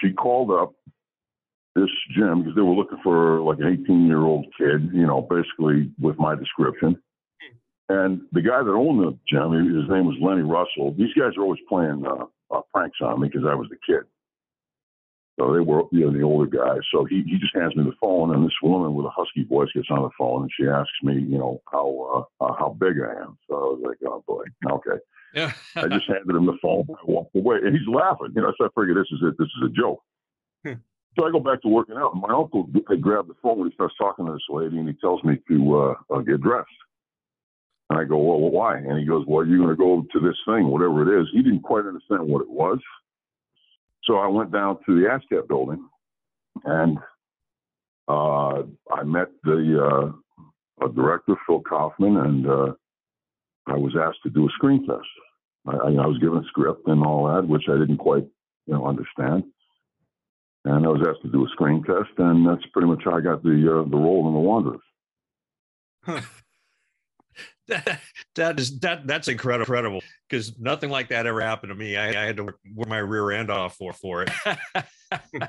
she called up this gym because they were looking for like an 18 year old kid, you know, basically with my description. And the guy that owned the gym, his name was Lenny Russell. These guys are always playing uh, uh, pranks on me because I was the kid. So they were, you know, the older guys. So he, he just hands me the phone, and this woman with a husky voice gets on the phone, and she asks me, you know, how uh, uh, how big I am. So I was like, oh boy, okay. Yeah. I just handed him the phone. I walked away, and he's laughing. You know, so I figured this is it. This is a joke. Hmm. So I go back to working out. My uncle had grabbed the phone and he starts talking to this lady, and he tells me to uh, uh, get dressed. And I go, well, why? And he goes, well, you're going to go to this thing, whatever it is. He didn't quite understand what it was. So I went down to the ASCAP building and uh, I met the uh, director, Phil Kaufman, and uh, I was asked to do a screen test. I, I, was given a script and all that, which I didn't quite, you know, understand. And I was asked to do a screen test, and that's pretty much how I got the uh, the role in the Wanderers. that, is that that's incredible incredible because nothing like that ever happened to me. I, I had to work my rear end off for for it